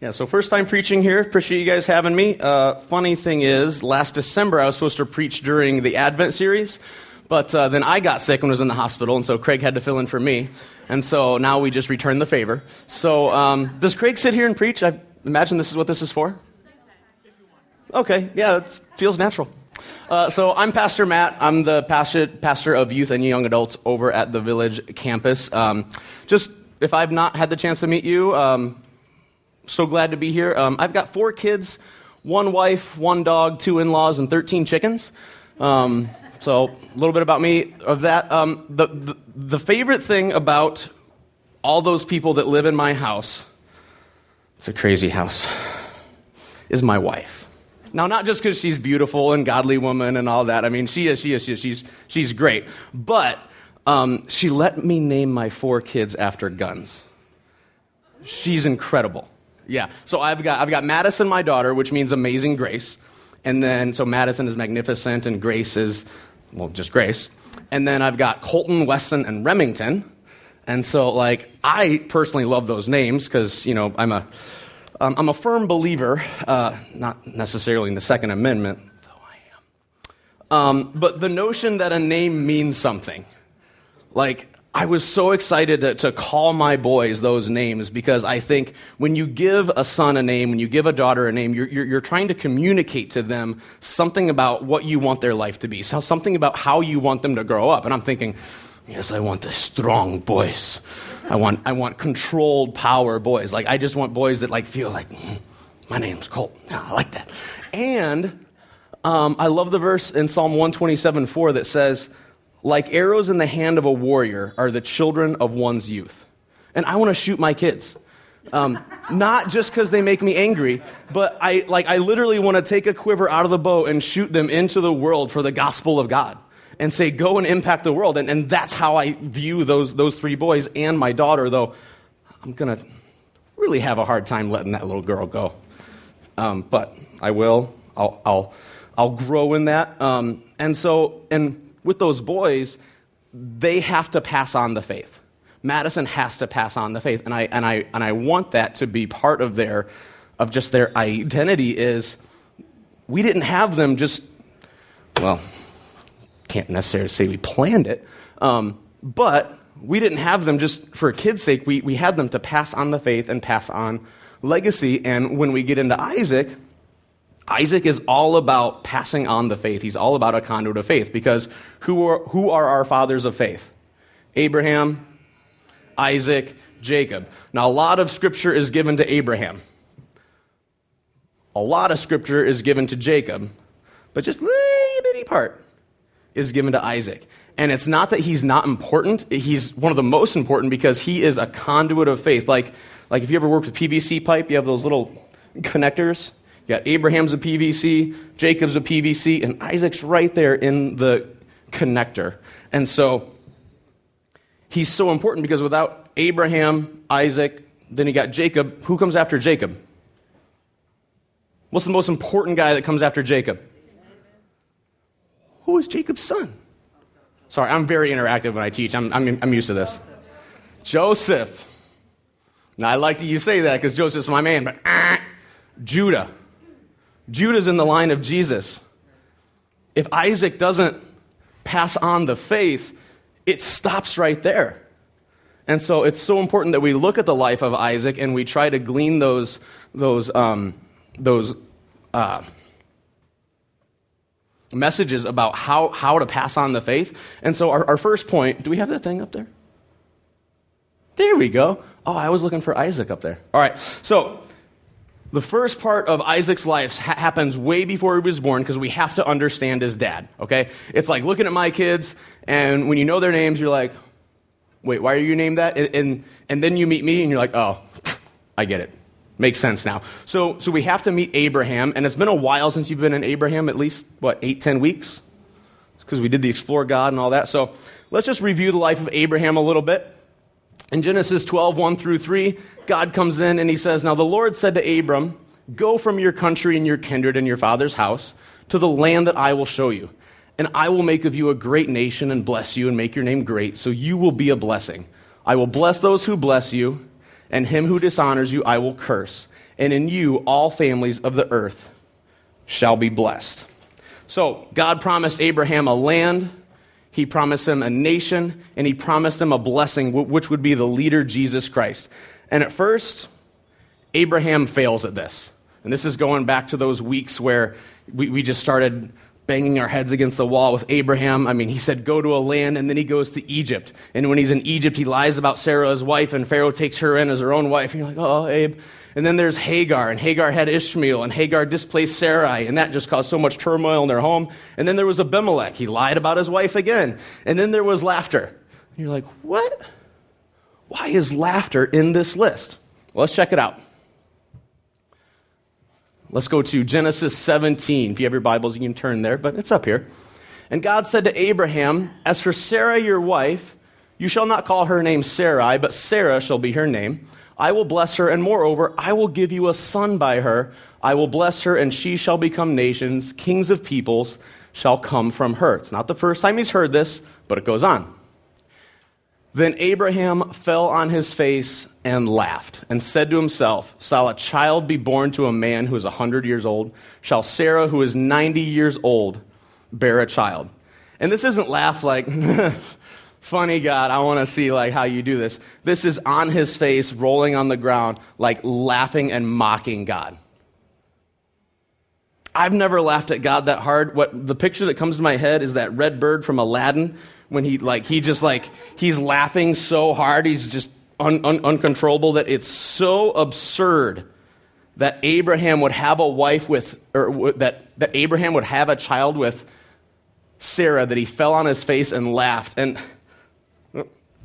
Yeah, so first time preaching here. Appreciate you guys having me. Uh, funny thing is, last December I was supposed to preach during the Advent series, but uh, then I got sick and was in the hospital, and so Craig had to fill in for me. And so now we just returned the favor. So um, does Craig sit here and preach? I imagine this is what this is for. Okay, yeah, it feels natural. Uh, so I'm Pastor Matt. I'm the pastor, pastor of youth and young adults over at the Village campus. Um, just if I've not had the chance to meet you, um, so glad to be here. Um, I've got four kids, one wife, one dog, two in laws, and 13 chickens. Um, so, a little bit about me of that. Um, the, the, the favorite thing about all those people that live in my house, it's a crazy house, is my wife. Now, not just because she's beautiful and godly woman and all that. I mean, she is, she is, she is she's, she's great. But um, she let me name my four kids after guns. She's incredible. Yeah. So I've got, I've got Madison, my daughter, which means amazing grace. And then, so Madison is magnificent, and Grace is, well, just Grace. And then I've got Colton, Weston, and Remington. And so, like, I personally love those names because, you know, I'm a, um, I'm a firm believer, uh, not necessarily in the Second Amendment, though I am. Um, but the notion that a name means something. Like, I was so excited to, to, call my boys those names because I think when you give a son a name, when you give a daughter a name, you're, you're, you're, trying to communicate to them something about what you want their life to be, so something about how you want them to grow up. And I'm thinking, yes, I want the strong boys. I want, I want controlled power boys. Like, I just want boys that like feel like, mm, my name's Colt. Yeah, I like that. And um, I love the verse in Psalm 127 4 that says, like arrows in the hand of a warrior are the children of one's youth. And I want to shoot my kids. Um, not just because they make me angry, but I, like, I literally want to take a quiver out of the bow and shoot them into the world for the gospel of God and say, go and impact the world. And, and that's how I view those, those three boys and my daughter, though I'm going to really have a hard time letting that little girl go. Um, but I will. I'll, I'll, I'll grow in that. Um, and so, and with those boys, they have to pass on the faith. Madison has to pass on the faith. And I, and I, and I want that to be part of their, of just their identity is we didn't have them just, well, can't necessarily say we planned it, um, but we didn't have them just for a kid's sake. We, we had them to pass on the faith and pass on legacy. And when we get into Isaac, Isaac is all about passing on the faith. He's all about a conduit of faith because who are, who are our fathers of faith? Abraham, Isaac, Jacob. Now, a lot of scripture is given to Abraham, a lot of scripture is given to Jacob, but just a little bitty part is given to Isaac. And it's not that he's not important, he's one of the most important because he is a conduit of faith. Like, like if you ever worked with PVC pipe, you have those little connectors you got Abraham's a PVC, Jacob's a PVC, and Isaac's right there in the connector. And so he's so important because without Abraham, Isaac, then you got Jacob. Who comes after Jacob? What's the most important guy that comes after Jacob? Who is Jacob's son? Sorry, I'm very interactive when I teach. I'm, I'm, I'm used to this. Joseph. Now, I like that you say that because Joseph's my man, but uh, Judah. Judah's in the line of Jesus. If Isaac doesn't pass on the faith, it stops right there. And so it's so important that we look at the life of Isaac and we try to glean those, those, um, those uh, messages about how, how to pass on the faith. And so our, our first point do we have that thing up there? There we go. Oh, I was looking for Isaac up there. All right. So the first part of Isaac's life ha- happens way before he was born because we have to understand his dad, okay? It's like looking at my kids, and when you know their names, you're like, wait, why are you named that? And, and, and then you meet me, and you're like, oh, I get it. Makes sense now. So, so we have to meet Abraham, and it's been a while since you've been in Abraham, at least, what, eight, ten weeks? Because we did the Explore God and all that. So let's just review the life of Abraham a little bit. In Genesis 12, 1 through 3, God comes in and he says, Now the Lord said to Abram, Go from your country and your kindred and your father's house to the land that I will show you. And I will make of you a great nation and bless you and make your name great, so you will be a blessing. I will bless those who bless you, and him who dishonors you I will curse, and in you all families of the earth shall be blessed. So, God promised Abraham a land, he promised him a nation, and he promised him a blessing, which would be the leader, Jesus Christ. And at first, Abraham fails at this. And this is going back to those weeks where we, we just started banging our heads against the wall with Abraham. I mean, he said, go to a land, and then he goes to Egypt. And when he's in Egypt, he lies about Sarah, his wife, and Pharaoh takes her in as her own wife. And you're like, oh, Abe. And then there's Hagar, and Hagar had Ishmael, and Hagar displaced Sarai, and that just caused so much turmoil in their home. And then there was Abimelech. He lied about his wife again. And then there was laughter. And you're like, what? Why is laughter in this list? Well, let's check it out. Let's go to Genesis 17. If you have your Bibles, you can turn there, but it's up here. And God said to Abraham, As for Sarah, your wife, you shall not call her name Sarai, but Sarah shall be her name. I will bless her, and moreover, I will give you a son by her. I will bless her, and she shall become nations. Kings of peoples shall come from her. It's not the first time he's heard this, but it goes on. Then Abraham fell on his face and laughed, and said to himself, Shall a child be born to a man who is a hundred years old? Shall Sarah, who is ninety years old, bear a child? And this isn't laugh like, funny God, I want to see like how you do this. This is on his face, rolling on the ground, like laughing and mocking God. I've never laughed at God that hard. What the picture that comes to my head is that red bird from Aladdin when he like he just like he's laughing so hard he's just un, un, uncontrollable that it's so absurd that Abraham would have a wife with or that that Abraham would have a child with Sarah that he fell on his face and laughed and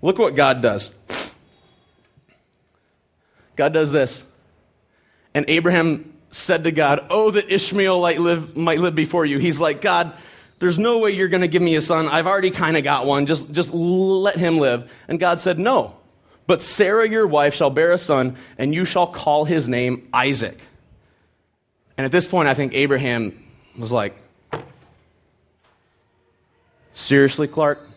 look what God does. God does this. And Abraham said to God, Oh, that Ishmael might live, might live before you. He's like, God, there's no way you're going to give me a son. I've already kind of got one. Just, just let him live. And God said, No. But Sarah, your wife, shall bear a son, and you shall call his name Isaac. And at this point, I think Abraham was like, Seriously, Clark?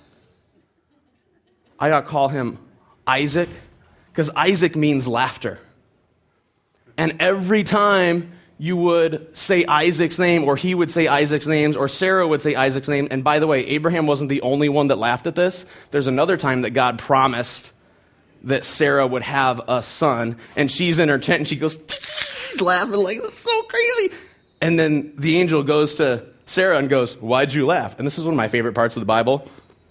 I got to call him Isaac? Because Isaac means laughter. And every time you would say Isaac's name, or he would say Isaac's names, or Sarah would say Isaac's name. And by the way, Abraham wasn't the only one that laughed at this. There's another time that God promised that Sarah would have a son, and she's in her tent and she goes, she's laughing like, this is so crazy. And then the angel goes to Sarah and goes, Why'd you laugh? And this is one of my favorite parts of the Bible.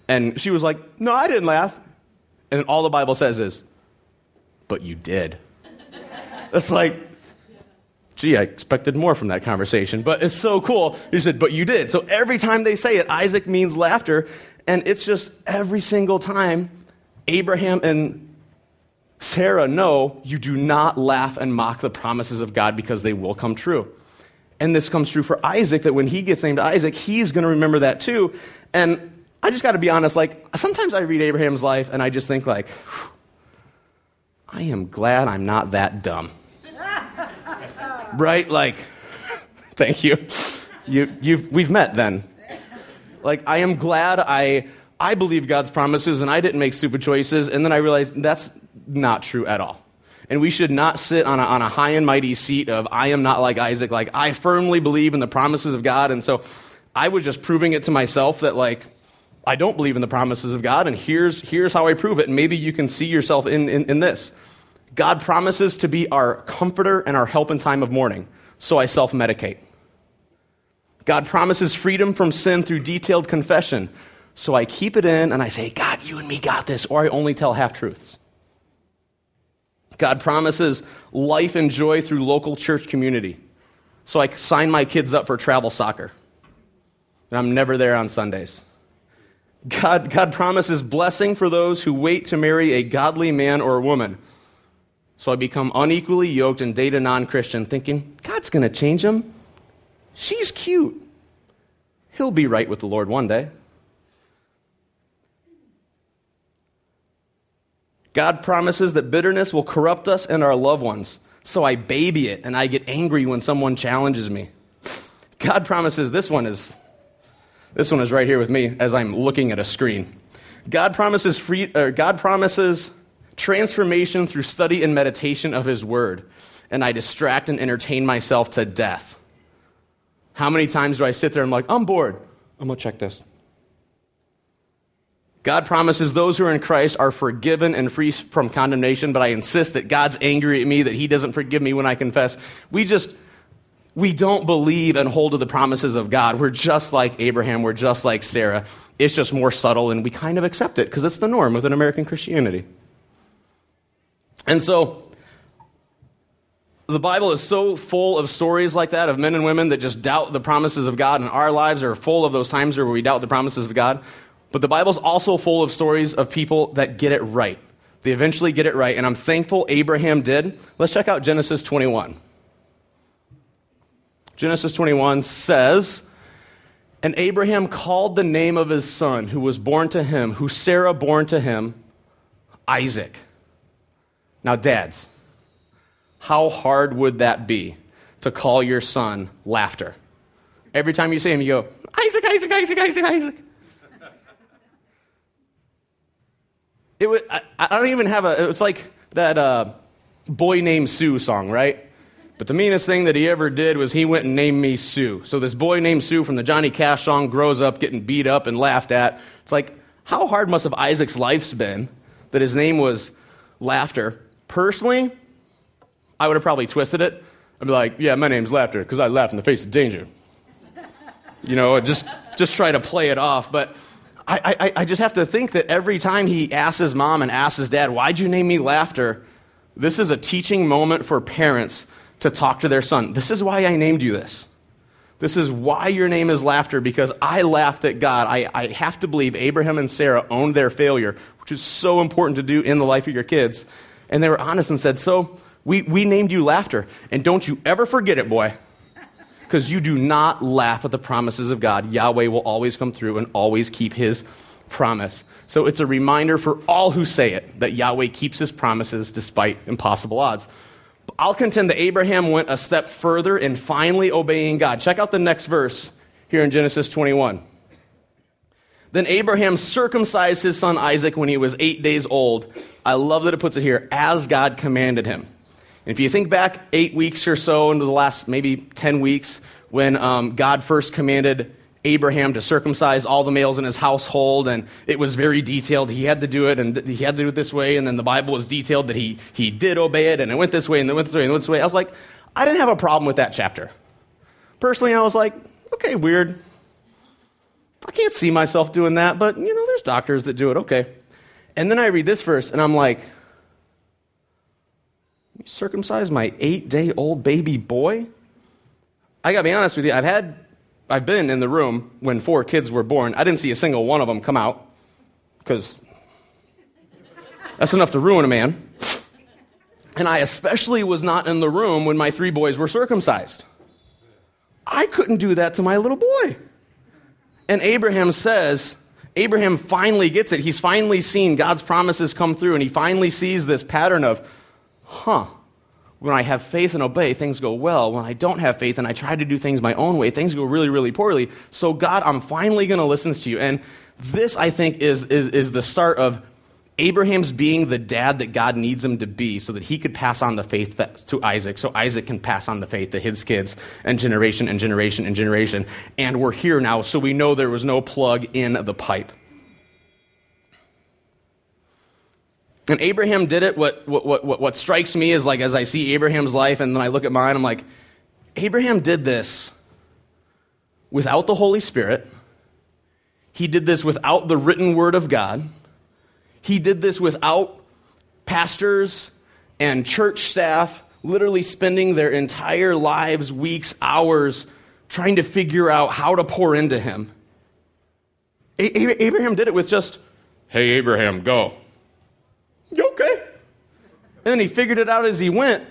And she was like, No, I didn't laugh. And all the Bible says is, But you did. It's like, gee, I expected more from that conversation, but it's so cool. He said, but you did. So every time they say it, Isaac means laughter. And it's just every single time Abraham and Sarah know you do not laugh and mock the promises of God because they will come true. And this comes true for Isaac that when he gets named Isaac, he's going to remember that too. And I just got to be honest, like, sometimes I read Abraham's life and I just think, like, I am glad I'm not that dumb right? Like, thank you. You, you've, we've met then. Like, I am glad I, I believe God's promises and I didn't make stupid choices. And then I realized that's not true at all. And we should not sit on a, on a high and mighty seat of, I am not like Isaac. Like, I firmly believe in the promises of God. And so I was just proving it to myself that, like, I don't believe in the promises of God. And here's, here's how I prove it. And maybe you can see yourself in, in, in this. God promises to be our comforter and our help in time of mourning, so I self medicate. God promises freedom from sin through detailed confession, so I keep it in and I say, God, you and me got this, or I only tell half truths. God promises life and joy through local church community, so I sign my kids up for travel soccer. And I'm never there on Sundays. God, God promises blessing for those who wait to marry a godly man or a woman so I become unequally yoked and date a non Christian, thinking, God's going to change him. She's cute. He'll be right with the Lord one day. God promises that bitterness will corrupt us and our loved ones. So I baby it and I get angry when someone challenges me. God promises this one is this one is right here with me as I'm looking at a screen. God promises free, uh, God promises transformation through study and meditation of His Word, and I distract and entertain myself to death. How many times do I sit there and I'm like, I'm bored. I'm going to check this. God promises those who are in Christ are forgiven and free from condemnation, but I insist that God's angry at me, that He doesn't forgive me when I confess. We just, we don't believe and hold to the promises of God. We're just like Abraham, we're just like Sarah. It's just more subtle, and we kind of accept it because it's the norm within American Christianity. And so, the Bible is so full of stories like that of men and women that just doubt the promises of God, and our lives are full of those times where we doubt the promises of God. But the Bible's also full of stories of people that get it right. They eventually get it right, and I'm thankful Abraham did. Let's check out Genesis 21. Genesis 21 says, And Abraham called the name of his son, who was born to him, who Sarah born to him, Isaac. Now, dads, how hard would that be to call your son laughter? Every time you see him, you go, Isaac, Isaac, Isaac, Isaac, Isaac. It would, I, I, don't even have a, it's like that uh, boy named Sue song, right? But the meanest thing that he ever did was he went and named me Sue. So this boy named Sue from the Johnny Cash song grows up getting beat up and laughed at. It's like, how hard must have Isaac's life's been that his name was Laughter? Personally, I would have probably twisted it. I'd be like, yeah, my name's Laughter because I laugh in the face of danger. You know, just, just try to play it off. But I, I, I just have to think that every time he asks his mom and asks his dad, Why'd you name me Laughter? This is a teaching moment for parents to talk to their son. This is why I named you this. This is why your name is Laughter, because I laughed at God. I, I have to believe Abraham and Sarah owned their failure, which is so important to do in the life of your kids. And they were honest and said, So, we, we named you Laughter. And don't you ever forget it, boy because you do not laugh at the promises of God. Yahweh will always come through and always keep his promise. So it's a reminder for all who say it that Yahweh keeps his promises despite impossible odds. I'll contend that Abraham went a step further in finally obeying God. Check out the next verse here in Genesis 21. Then Abraham circumcised his son Isaac when he was eight days old. I love that it puts it here, as God commanded him. If you think back eight weeks or so into the last maybe 10 weeks, when um, God first commanded Abraham to circumcise all the males in his household, and it was very detailed. He had to do it, and he had to do it this way, and then the Bible was detailed that he, he did obey it, and it went this way, and it went this way, and it went this way. I was like, I didn't have a problem with that chapter. Personally, I was like, okay, weird. I can't see myself doing that, but, you know, there's doctors that do it, okay. And then I read this verse, and I'm like, circumcise my eight day old baby boy? I gotta be honest with you, I've had, I've been in the room when four kids were born. I didn't see a single one of them come out, because that's enough to ruin a man. And I especially was not in the room when my three boys were circumcised. I couldn't do that to my little boy. And Abraham says, Abraham finally gets it. He's finally seen God's promises come through, and he finally sees this pattern of, huh, when I have faith and obey, things go well. When I don't have faith and I try to do things my own way, things go really, really poorly. So, God, I'm finally going to listen to you. And this, I think, is, is, is the start of Abraham's being the dad that God needs him to be so that he could pass on the faith that, to Isaac, so Isaac can pass on the faith to his kids and generation and generation and generation. And we're here now, so we know there was no plug in the pipe. And Abraham did it. What, what, what, what strikes me is like as I see Abraham's life and then I look at mine, I'm like, Abraham did this without the Holy Spirit. He did this without the written word of God. He did this without pastors and church staff literally spending their entire lives, weeks, hours trying to figure out how to pour into him. Abraham did it with just, hey, Abraham, go. And then he figured it out as he went.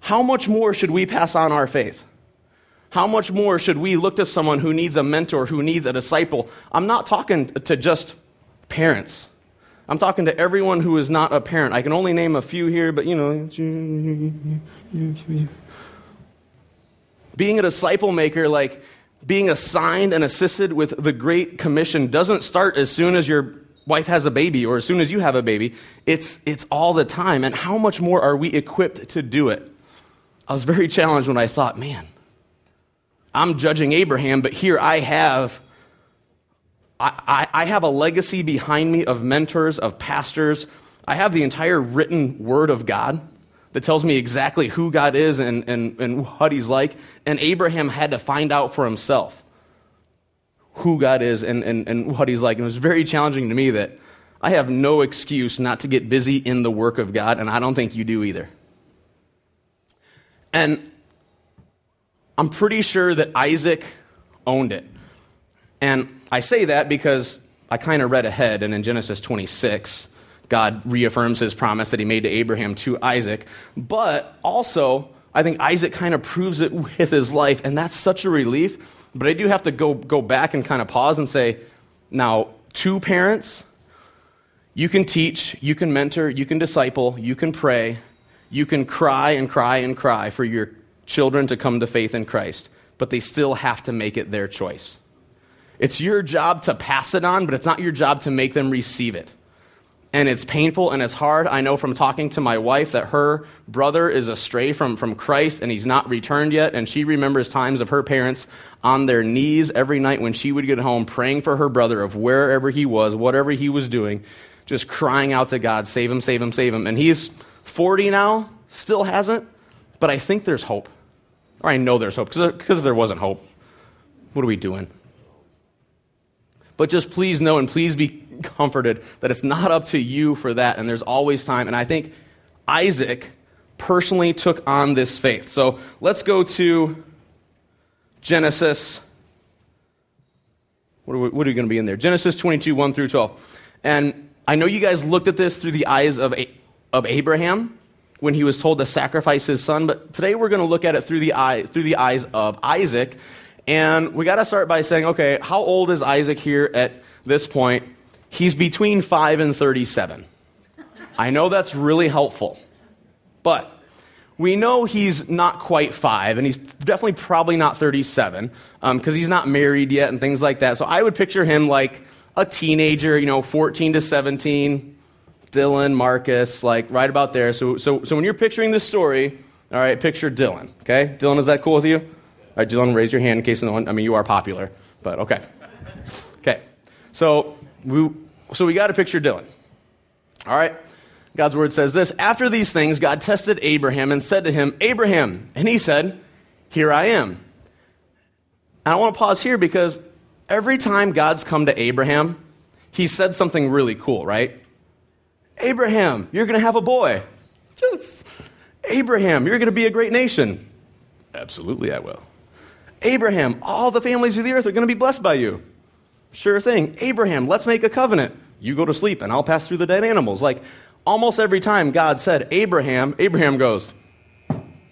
How much more should we pass on our faith? How much more should we look to someone who needs a mentor, who needs a disciple? I'm not talking to just parents. I'm talking to everyone who is not a parent. I can only name a few here, but you know. Being a disciple maker, like being assigned and assisted with the Great Commission, doesn't start as soon as you're wife has a baby or as soon as you have a baby. It's, it's all the time. And how much more are we equipped to do it? I was very challenged when I thought, man, I'm judging Abraham, but here I have. I, I, I have a legacy behind me of mentors, of pastors. I have the entire written word of God that tells me exactly who God is and, and, and what he's like. And Abraham had to find out for himself who God is and, and, and what he's like. And it was very challenging to me that I have no excuse not to get busy in the work of God, and I don't think you do either. And I'm pretty sure that Isaac owned it. And I say that because I kind of read ahead, and in Genesis 26, God reaffirms his promise that he made to Abraham to Isaac. But also, I think Isaac kind of proves it with his life, and that's such a relief. But I do have to go, go back and kind of pause and say, now, two parents, you can teach, you can mentor, you can disciple, you can pray, you can cry and cry and cry for your children to come to faith in Christ, but they still have to make it their choice. It's your job to pass it on, but it's not your job to make them receive it and it's painful and it's hard. I know from talking to my wife that her brother is astray from, from Christ and he's not returned yet. And she remembers times of her parents on their knees every night when she would get home praying for her brother of wherever he was, whatever he was doing, just crying out to God, save him, save him, save him. And he's 40 now, still hasn't, but I think there's hope. Or I know there's hope because if there wasn't hope, what are we doing? But just please know and please be comforted that it's not up to you for that, and there's always time. And I think Isaac personally took on this faith. So let's go to Genesis. What are we, we going to be in there? Genesis 22, 1 through 12. And I know you guys looked at this through the eyes of, of Abraham when he was told to sacrifice his son, but today we're going to look at it through the, eye, through the eyes of Isaac. And we got to start by saying, okay, how old is Isaac here at this point? He's between 5 and 37. I know that's really helpful. But we know he's not quite 5, and he's definitely probably not 37, because um, he's not married yet and things like that. So I would picture him like a teenager, you know, 14 to 17, Dylan, Marcus, like right about there. So, so, so when you're picturing this story, all right, picture Dylan, okay? Dylan, is that cool with you? All right, Dylan, raise your hand in case no one, I mean, you are popular, but okay. Okay, so we, so we got to picture Dylan. All right? God's word says this After these things, God tested Abraham and said to him, Abraham. And he said, Here I am. I want to pause here because every time God's come to Abraham, he said something really cool, right? Abraham, you're going to have a boy. Just, Abraham, you're going to be a great nation. Absolutely, I will. Abraham, all the families of the earth are going to be blessed by you. Sure thing. Abraham, let's make a covenant. You go to sleep and I'll pass through the dead animals. Like almost every time God said Abraham, Abraham goes,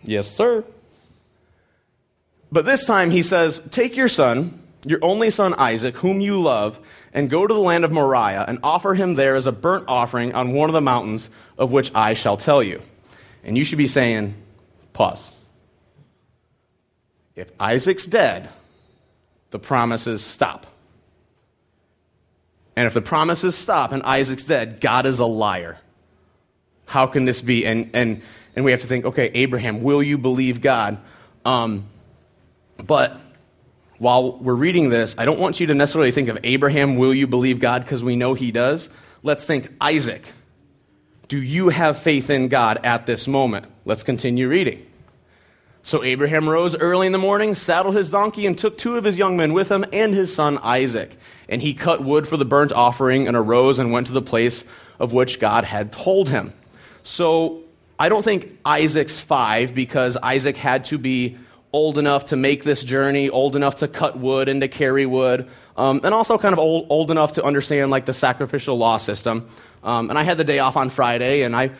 Yes, sir. But this time he says, Take your son, your only son Isaac, whom you love, and go to the land of Moriah and offer him there as a burnt offering on one of the mountains of which I shall tell you. And you should be saying, Pause. If Isaac's dead, the promises stop. And if the promises stop and Isaac's dead, God is a liar. How can this be? And, and, and we have to think, okay, Abraham, will you believe God? Um, but while we're reading this, I don't want you to necessarily think of Abraham, will you believe God? Because we know he does. Let's think Isaac. Do you have faith in God at this moment? Let's continue reading. So Abraham rose early in the morning, saddled his donkey, and took two of his young men with him and his son Isaac. And he cut wood for the burnt offering and arose and went to the place of which God had told him. So I don't think Isaac's five because Isaac had to be old enough to make this journey, old enough to cut wood and to carry wood, um, and also kind of old, old enough to understand like the sacrificial law system. Um, and I had the day off on Friday, and I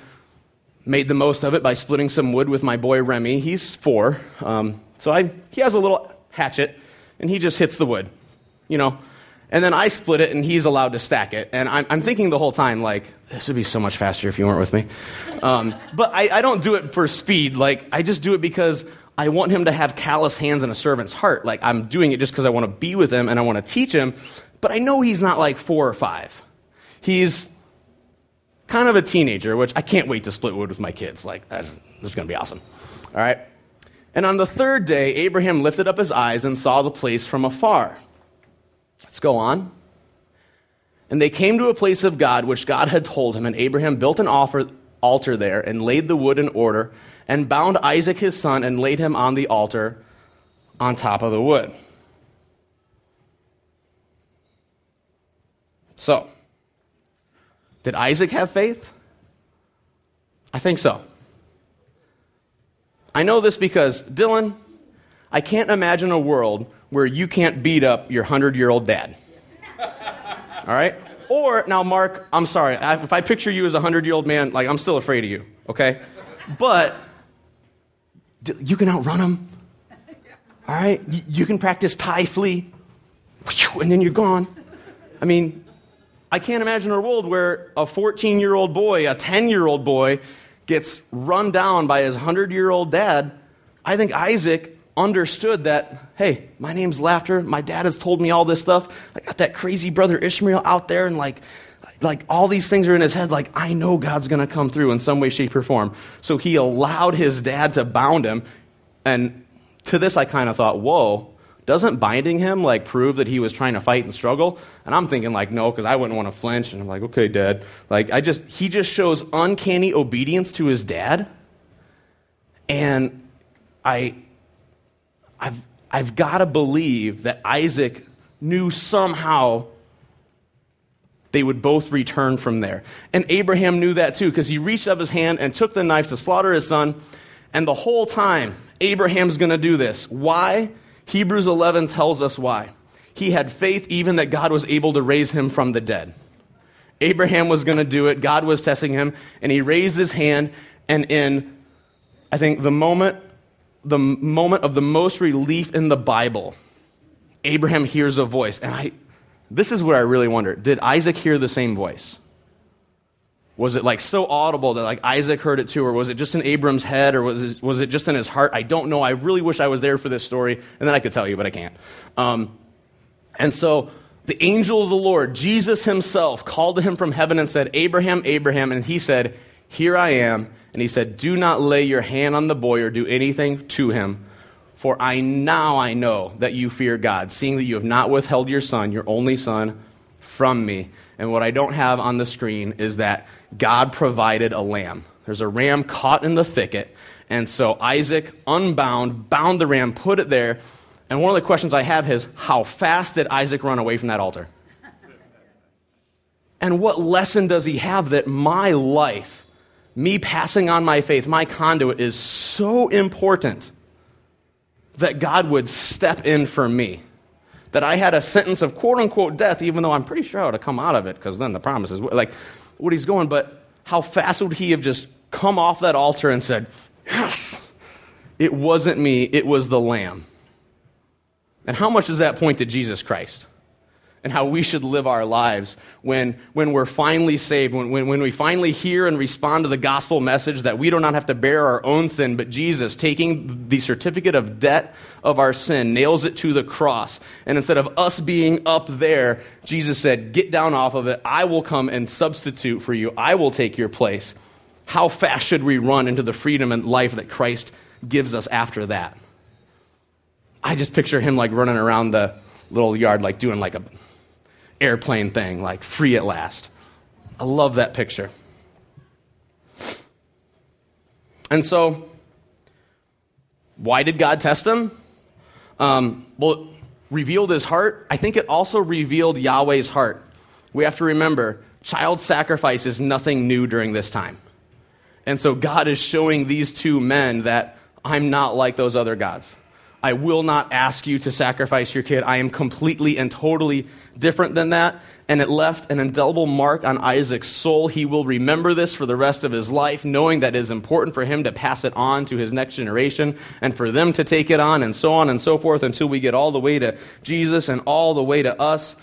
made the most of it by splitting some wood with my boy Remy. He's four. Um, so I, he has a little hatchet, and he just hits the wood, you know. And then I split it, and he's allowed to stack it. And I'm, I'm thinking the whole time, like, this would be so much faster if you weren't with me. Um, but I, I don't do it for speed. Like, I just do it because I want him to have callous hands and a servant's heart. Like, I'm doing it just because I want to be with him and I want to teach him. But I know he's not like four or five. he's kind of a teenager, which I can't wait to split wood with my kids. Like, this is going to be awesome. All right? And on the third day, Abraham lifted up his eyes and saw the place from afar. Let's go on. And they came to a place of God, which God had told him, and Abraham built an altar there and laid the wood in order and bound Isaac his son and laid him on the altar on top of the wood. So, did Isaac have faith? I think so. I know this because, Dylan, I can't imagine a world where you can't beat up your 100 year old dad. All right? Or, now, Mark, I'm sorry. If I picture you as a 100 year old man, like, I'm still afraid of you, okay? But you can outrun him. All right? You can practice Tai Flee, and then you're gone. I mean, I can't imagine a world where a 14 year old boy, a 10 year old boy, gets run down by his 100 year old dad. I think Isaac understood that, hey, my name's Laughter. My dad has told me all this stuff. I got that crazy brother Ishmael out there, and like, like all these things are in his head. Like, I know God's going to come through in some way, shape, or form. So he allowed his dad to bound him. And to this, I kind of thought, whoa, doesn't binding him like prove that he was trying to fight and struggle? And i'm thinking like no because i wouldn't want to flinch. And i'm like okay dad. Like i just he just shows uncanny obedience to his dad. And i i've i've got to believe that isaac knew somehow they would both return from there. And abraham knew that too because he reached up his hand and took the knife to slaughter his son. And the whole time abraham's going to do this. Why Hebrews 11 tells us why. He had faith even that God was able to raise him from the dead. Abraham was going to do it. God was testing him, and he raised his hand. And in, I think, the moment, the moment of the most relief in the Bible, Abraham hears a voice. And I, this is what I really wonder: Did Isaac hear the same voice? Was it like so audible that like Isaac heard it too, or was it just in Abram's head, or was it, was it just in his heart? I don't know. I really wish I was there for this story, and then I could tell you, but I can't. Um, and so the angel of the Lord, Jesus himself, called to him from heaven and said, Abraham, Abraham. And he said, Here I am. And he said, Do not lay your hand on the boy or do anything to him. For I now I know that you fear God, seeing that you have not withheld your son, your only son, from me. And what I don't have on the screen is that God provided a lamb. There's a ram caught in the thicket. And so Isaac, unbound, bound the ram, put it there. And one of the questions I have is how fast did Isaac run away from that altar? And what lesson does he have that my life, me passing on my faith, my conduit, is so important that God would step in for me? That I had a sentence of quote unquote death, even though I'm pretty sure I would have come out of it, because then the promise is like, what he's going, but how fast would he have just come off that altar and said, Yes, it wasn't me, it was the Lamb. And how much does that point to Jesus Christ? And how we should live our lives when, when we're finally saved, when, when, when we finally hear and respond to the gospel message that we do not have to bear our own sin, but Jesus, taking the certificate of debt of our sin, nails it to the cross. And instead of us being up there, Jesus said, Get down off of it. I will come and substitute for you, I will take your place. How fast should we run into the freedom and life that Christ gives us after that? I just picture him like running around the little yard, like doing like a airplane thing, like free at last. I love that picture. And so, why did God test him? Um, well, revealed his heart. I think it also revealed Yahweh's heart. We have to remember, child sacrifice is nothing new during this time. And so, God is showing these two men that I'm not like those other gods. I will not ask you to sacrifice your kid. I am completely and totally different than that. And it left an indelible mark on Isaac's soul. He will remember this for the rest of his life, knowing that it is important for him to pass it on to his next generation and for them to take it on, and so on and so forth until we get all the way to Jesus and all the way to us.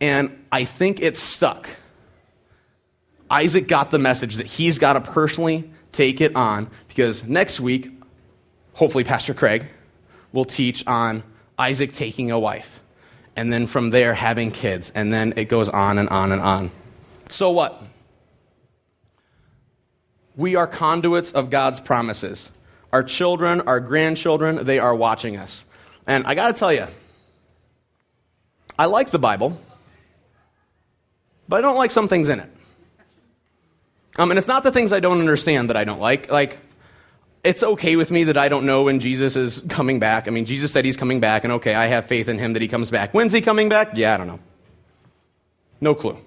And I think it's stuck. Isaac got the message that he's got to personally take it on because next week, hopefully, Pastor Craig will teach on Isaac taking a wife, and then from there having kids, and then it goes on and on and on. So what? We are conduits of God's promises. Our children, our grandchildren, they are watching us. And I got to tell you, I like the Bible, but I don't like some things in it. Um, and it's not the things I don't understand that I don't like. Like, it's okay with me that I don't know when Jesus is coming back. I mean, Jesus said he's coming back, and okay, I have faith in him that he comes back. When's he coming back? Yeah, I don't know. No clue.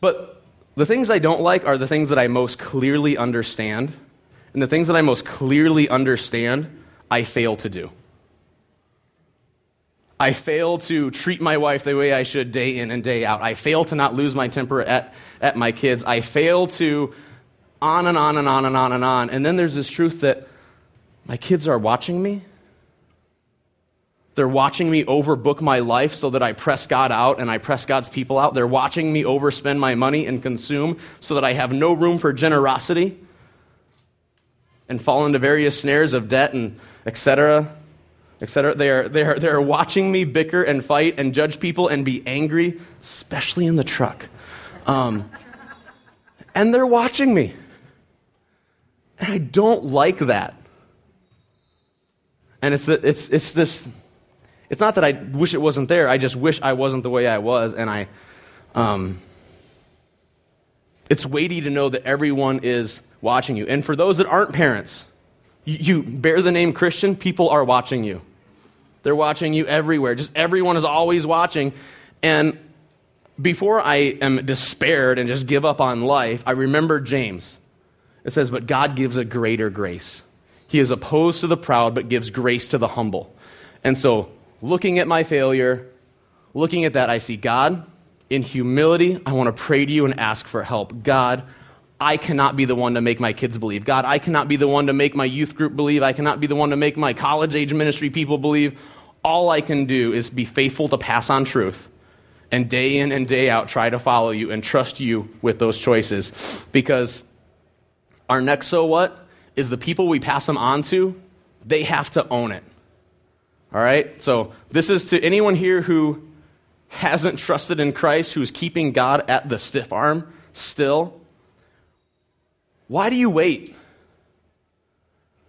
But the things I don't like are the things that I most clearly understand. And the things that I most clearly understand, I fail to do. I fail to treat my wife the way I should day in and day out. I fail to not lose my temper at, at my kids. I fail to on and on and on and on and on. And then there's this truth that my kids are watching me. They're watching me overbook my life so that I press God out and I press God's people out. They're watching me overspend my money and consume so that I have no room for generosity and fall into various snares of debt and etc etc. They are, they, are, they are watching me bicker and fight and judge people and be angry, especially in the truck. Um, and they're watching me. And I don't like that. And it's, it's, it's this, it's not that I wish it wasn't there, I just wish I wasn't the way I was. And I, um, it's weighty to know that everyone is watching you. And for those that aren't parents, you, you bear the name Christian, people are watching you. They're watching you everywhere. Just everyone is always watching. And before I am despaired and just give up on life, I remember James. It says, But God gives a greater grace. He is opposed to the proud, but gives grace to the humble. And so, looking at my failure, looking at that, I see God, in humility, I want to pray to you and ask for help. God, I cannot be the one to make my kids believe. God, I cannot be the one to make my youth group believe. I cannot be the one to make my college age ministry people believe. All I can do is be faithful to pass on truth and day in and day out try to follow you and trust you with those choices. Because our next so what is the people we pass them on to, they have to own it. All right? So this is to anyone here who hasn't trusted in Christ, who's keeping God at the stiff arm still why do you wait?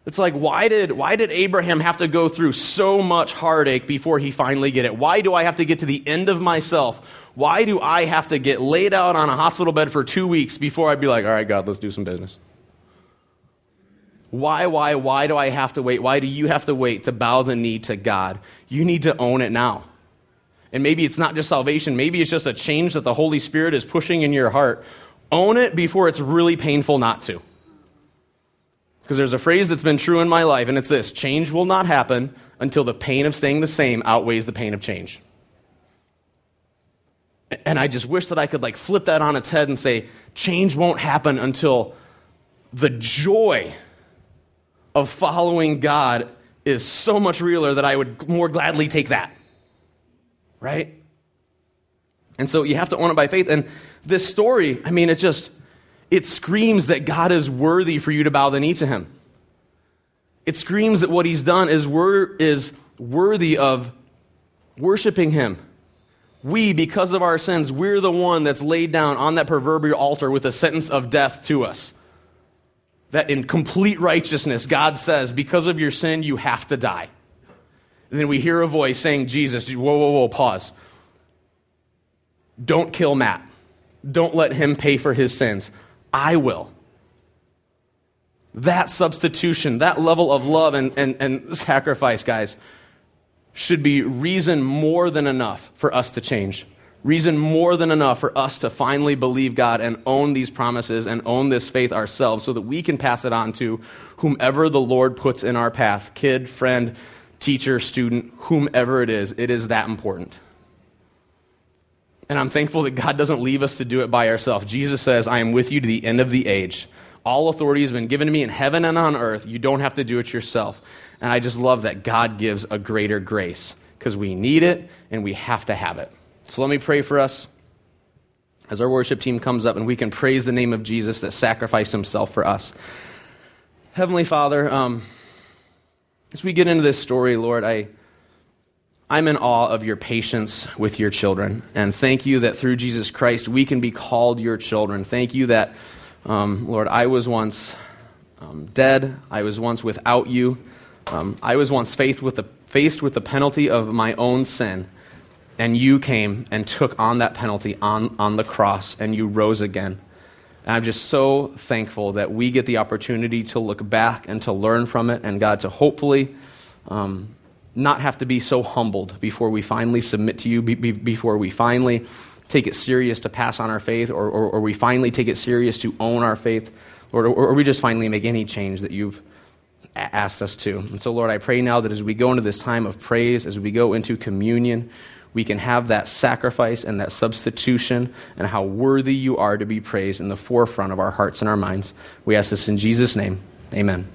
It's like, why did, why did Abraham have to go through so much heartache before he finally get it? Why do I have to get to the end of myself? Why do I have to get laid out on a hospital bed for two weeks before I'd be like, all right, God, let's do some business? Why, why, why do I have to wait? Why do you have to wait to bow the knee to God? You need to own it now. And maybe it's not just salvation, maybe it's just a change that the Holy Spirit is pushing in your heart. Own it before it's really painful not to. Because there's a phrase that's been true in my life, and it's this change will not happen until the pain of staying the same outweighs the pain of change. And I just wish that I could like flip that on its head and say, change won't happen until the joy of following God is so much realer that I would more gladly take that. Right? And so you have to own it by faith. And this story, I mean, it just, it screams that God is worthy for you to bow the knee to him. It screams that what he's done is, wor- is worthy of worshiping him. We, because of our sins, we're the one that's laid down on that proverbial altar with a sentence of death to us. That in complete righteousness, God says, because of your sin, you have to die. And then we hear a voice saying, Jesus, whoa, whoa, whoa, pause. Don't kill Matt. Don't let him pay for his sins. I will. That substitution, that level of love and, and, and sacrifice, guys, should be reason more than enough for us to change. Reason more than enough for us to finally believe God and own these promises and own this faith ourselves so that we can pass it on to whomever the Lord puts in our path kid, friend, teacher, student, whomever it is. It is that important. And I'm thankful that God doesn't leave us to do it by ourselves. Jesus says, I am with you to the end of the age. All authority has been given to me in heaven and on earth. You don't have to do it yourself. And I just love that God gives a greater grace because we need it and we have to have it. So let me pray for us as our worship team comes up and we can praise the name of Jesus that sacrificed himself for us. Heavenly Father, um, as we get into this story, Lord, I, I'm in awe of your patience with your children. And thank you that through Jesus Christ we can be called your children. Thank you that, um, Lord, I was once um, dead. I was once without you. Um, I was once faced with, the, faced with the penalty of my own sin. And you came and took on that penalty on, on the cross, and you rose again. And I'm just so thankful that we get the opportunity to look back and to learn from it, and God, to hopefully um, not have to be so humbled before we finally submit to you, be, be, before we finally take it serious to pass on our faith, or, or, or we finally take it serious to own our faith, or, or, we just finally make any change that you've asked us to. And so, Lord, I pray now that as we go into this time of praise, as we go into communion, we can have that sacrifice and that substitution and how worthy you are to be praised in the forefront of our hearts and our minds. We ask this in Jesus' name. Amen.